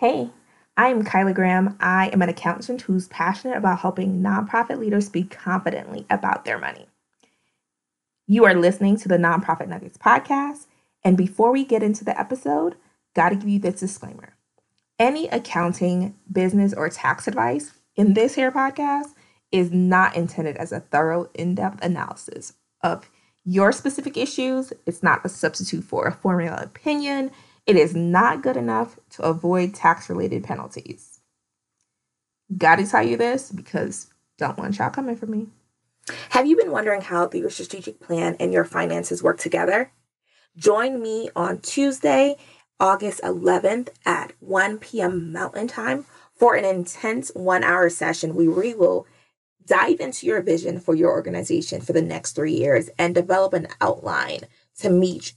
Hey, I'm Kyla Graham. I am an accountant who's passionate about helping nonprofit leaders speak confidently about their money. You are listening to the Nonprofit Nuggets podcast. And before we get into the episode, got to give you this disclaimer. Any accounting, business, or tax advice in this here podcast is not intended as a thorough, in depth analysis of your specific issues. It's not a substitute for a formula opinion. It is not good enough to avoid tax related penalties. Gotta tell you this because don't want y'all coming for me. Have you been wondering how your strategic plan and your finances work together? Join me on Tuesday, August 11th at 1 p.m. Mountain Time for an intense one hour session where we will dive into your vision for your organization for the next three years and develop an outline to meet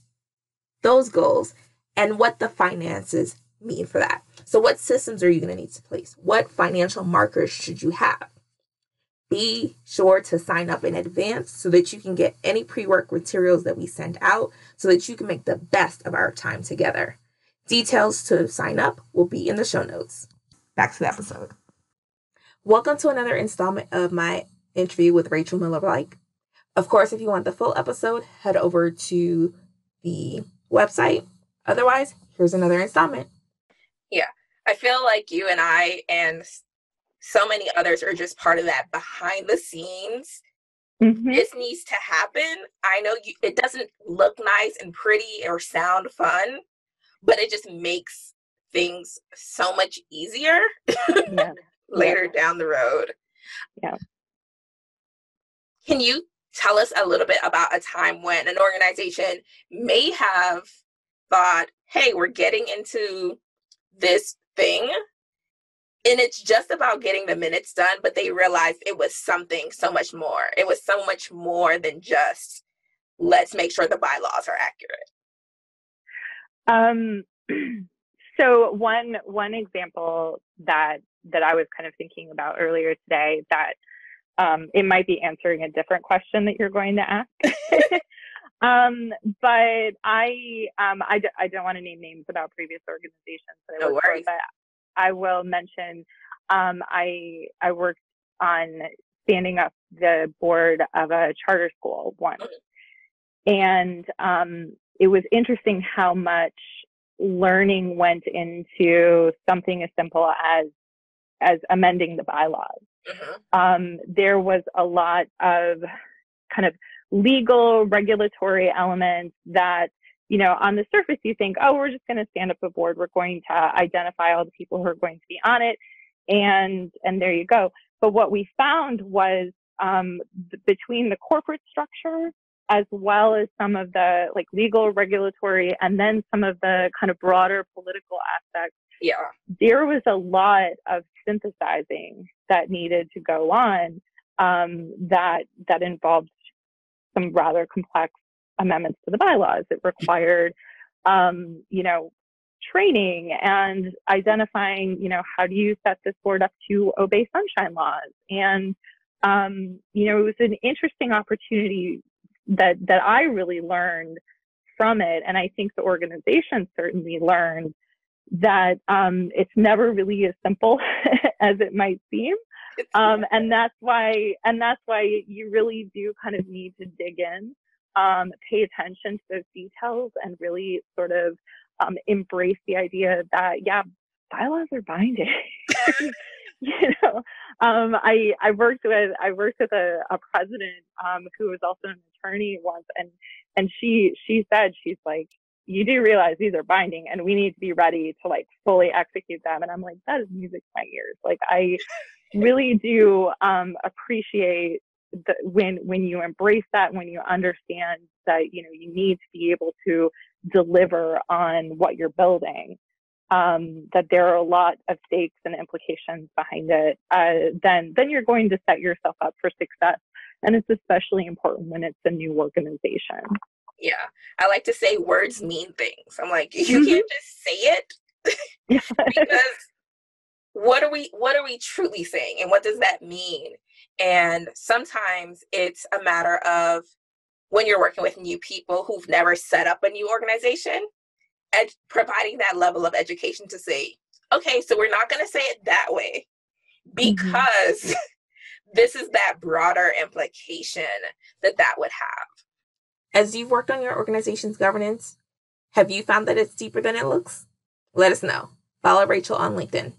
those goals and what the finances mean for that. So, what systems are you going to need to place? What financial markers should you have? Be sure to sign up in advance so that you can get any pre work materials that we send out so that you can make the best of our time together. Details to sign up will be in the show notes. Back to the episode. Welcome to another installment of my interview with Rachel Miller Blake. Of course, if you want the full episode, head over to the website Otherwise, here's another installment. Yeah. I feel like you and I and so many others are just part of that behind the scenes. Mm-hmm. This needs to happen. I know you, it doesn't look nice and pretty or sound fun, but it just makes things so much easier yeah. later yeah. down the road. Yeah. Can you tell us a little bit about a time when an organization may have thought, hey, we're getting into this thing. And it's just about getting the minutes done, but they realized it was something so much more. It was so much more than just let's make sure the bylaws are accurate. Um, so one one example that that I was kind of thinking about earlier today that um, it might be answering a different question that you're going to ask. Um, but I, um, I, d- I don't want to name names about previous organizations that I no worries. For, but I will mention, um, I, I worked on standing up the board of a charter school once. And, um, it was interesting how much learning went into something as simple as, as amending the bylaws. Mm-hmm. Um, there was a lot of kind of legal regulatory elements that you know on the surface you think oh we're just going to stand up a board. We're going to identify all the people who are going to be on it and and there you go. But what we found was um, between the corporate structure as well as some of the like legal regulatory and then some of the kind of broader political aspects yeah. there was a lot of synthesizing that needed to go on um, that that involved some rather complex amendments to the bylaws. It required, um, you know, training and identifying, you know, how do you set this board up to obey sunshine laws? And, um, you know, it was an interesting opportunity that, that I really learned from it. And I think the organization certainly learned that, um, it's never really as simple as it might seem. Um, and that's why and that's why you really do kind of need to dig in um, pay attention to those details and really sort of um, embrace the idea that yeah bylaws are binding. You know um, i i worked with i worked with a, a president um, who was also an attorney once and and she she said she's like you do realize these are binding and we need to be ready to like fully execute them and i'm like that is music to my ears like i really do um, appreciate the, when when you embrace that, when you understand that you know you need to be able to deliver on what you're building. Um, that there are a lot of stakes and implications behind it, uh, then then you're going to set yourself up for success. And it's especially important when it's a new organization. Yeah, I like to say words mean things. I'm like, you mm-hmm. can't just say it because what are we what are we truly saying and what does that mean and sometimes it's a matter of when you're working with new people who've never set up a new organization and providing that level of education to say okay, so we're not going to say it that way because mm-hmm. this is that broader implication that that would have. As you've worked on your organization's governance, have you found that it's deeper than it looks? Let us know. Follow Rachel on LinkedIn.